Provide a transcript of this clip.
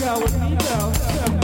go with me, go.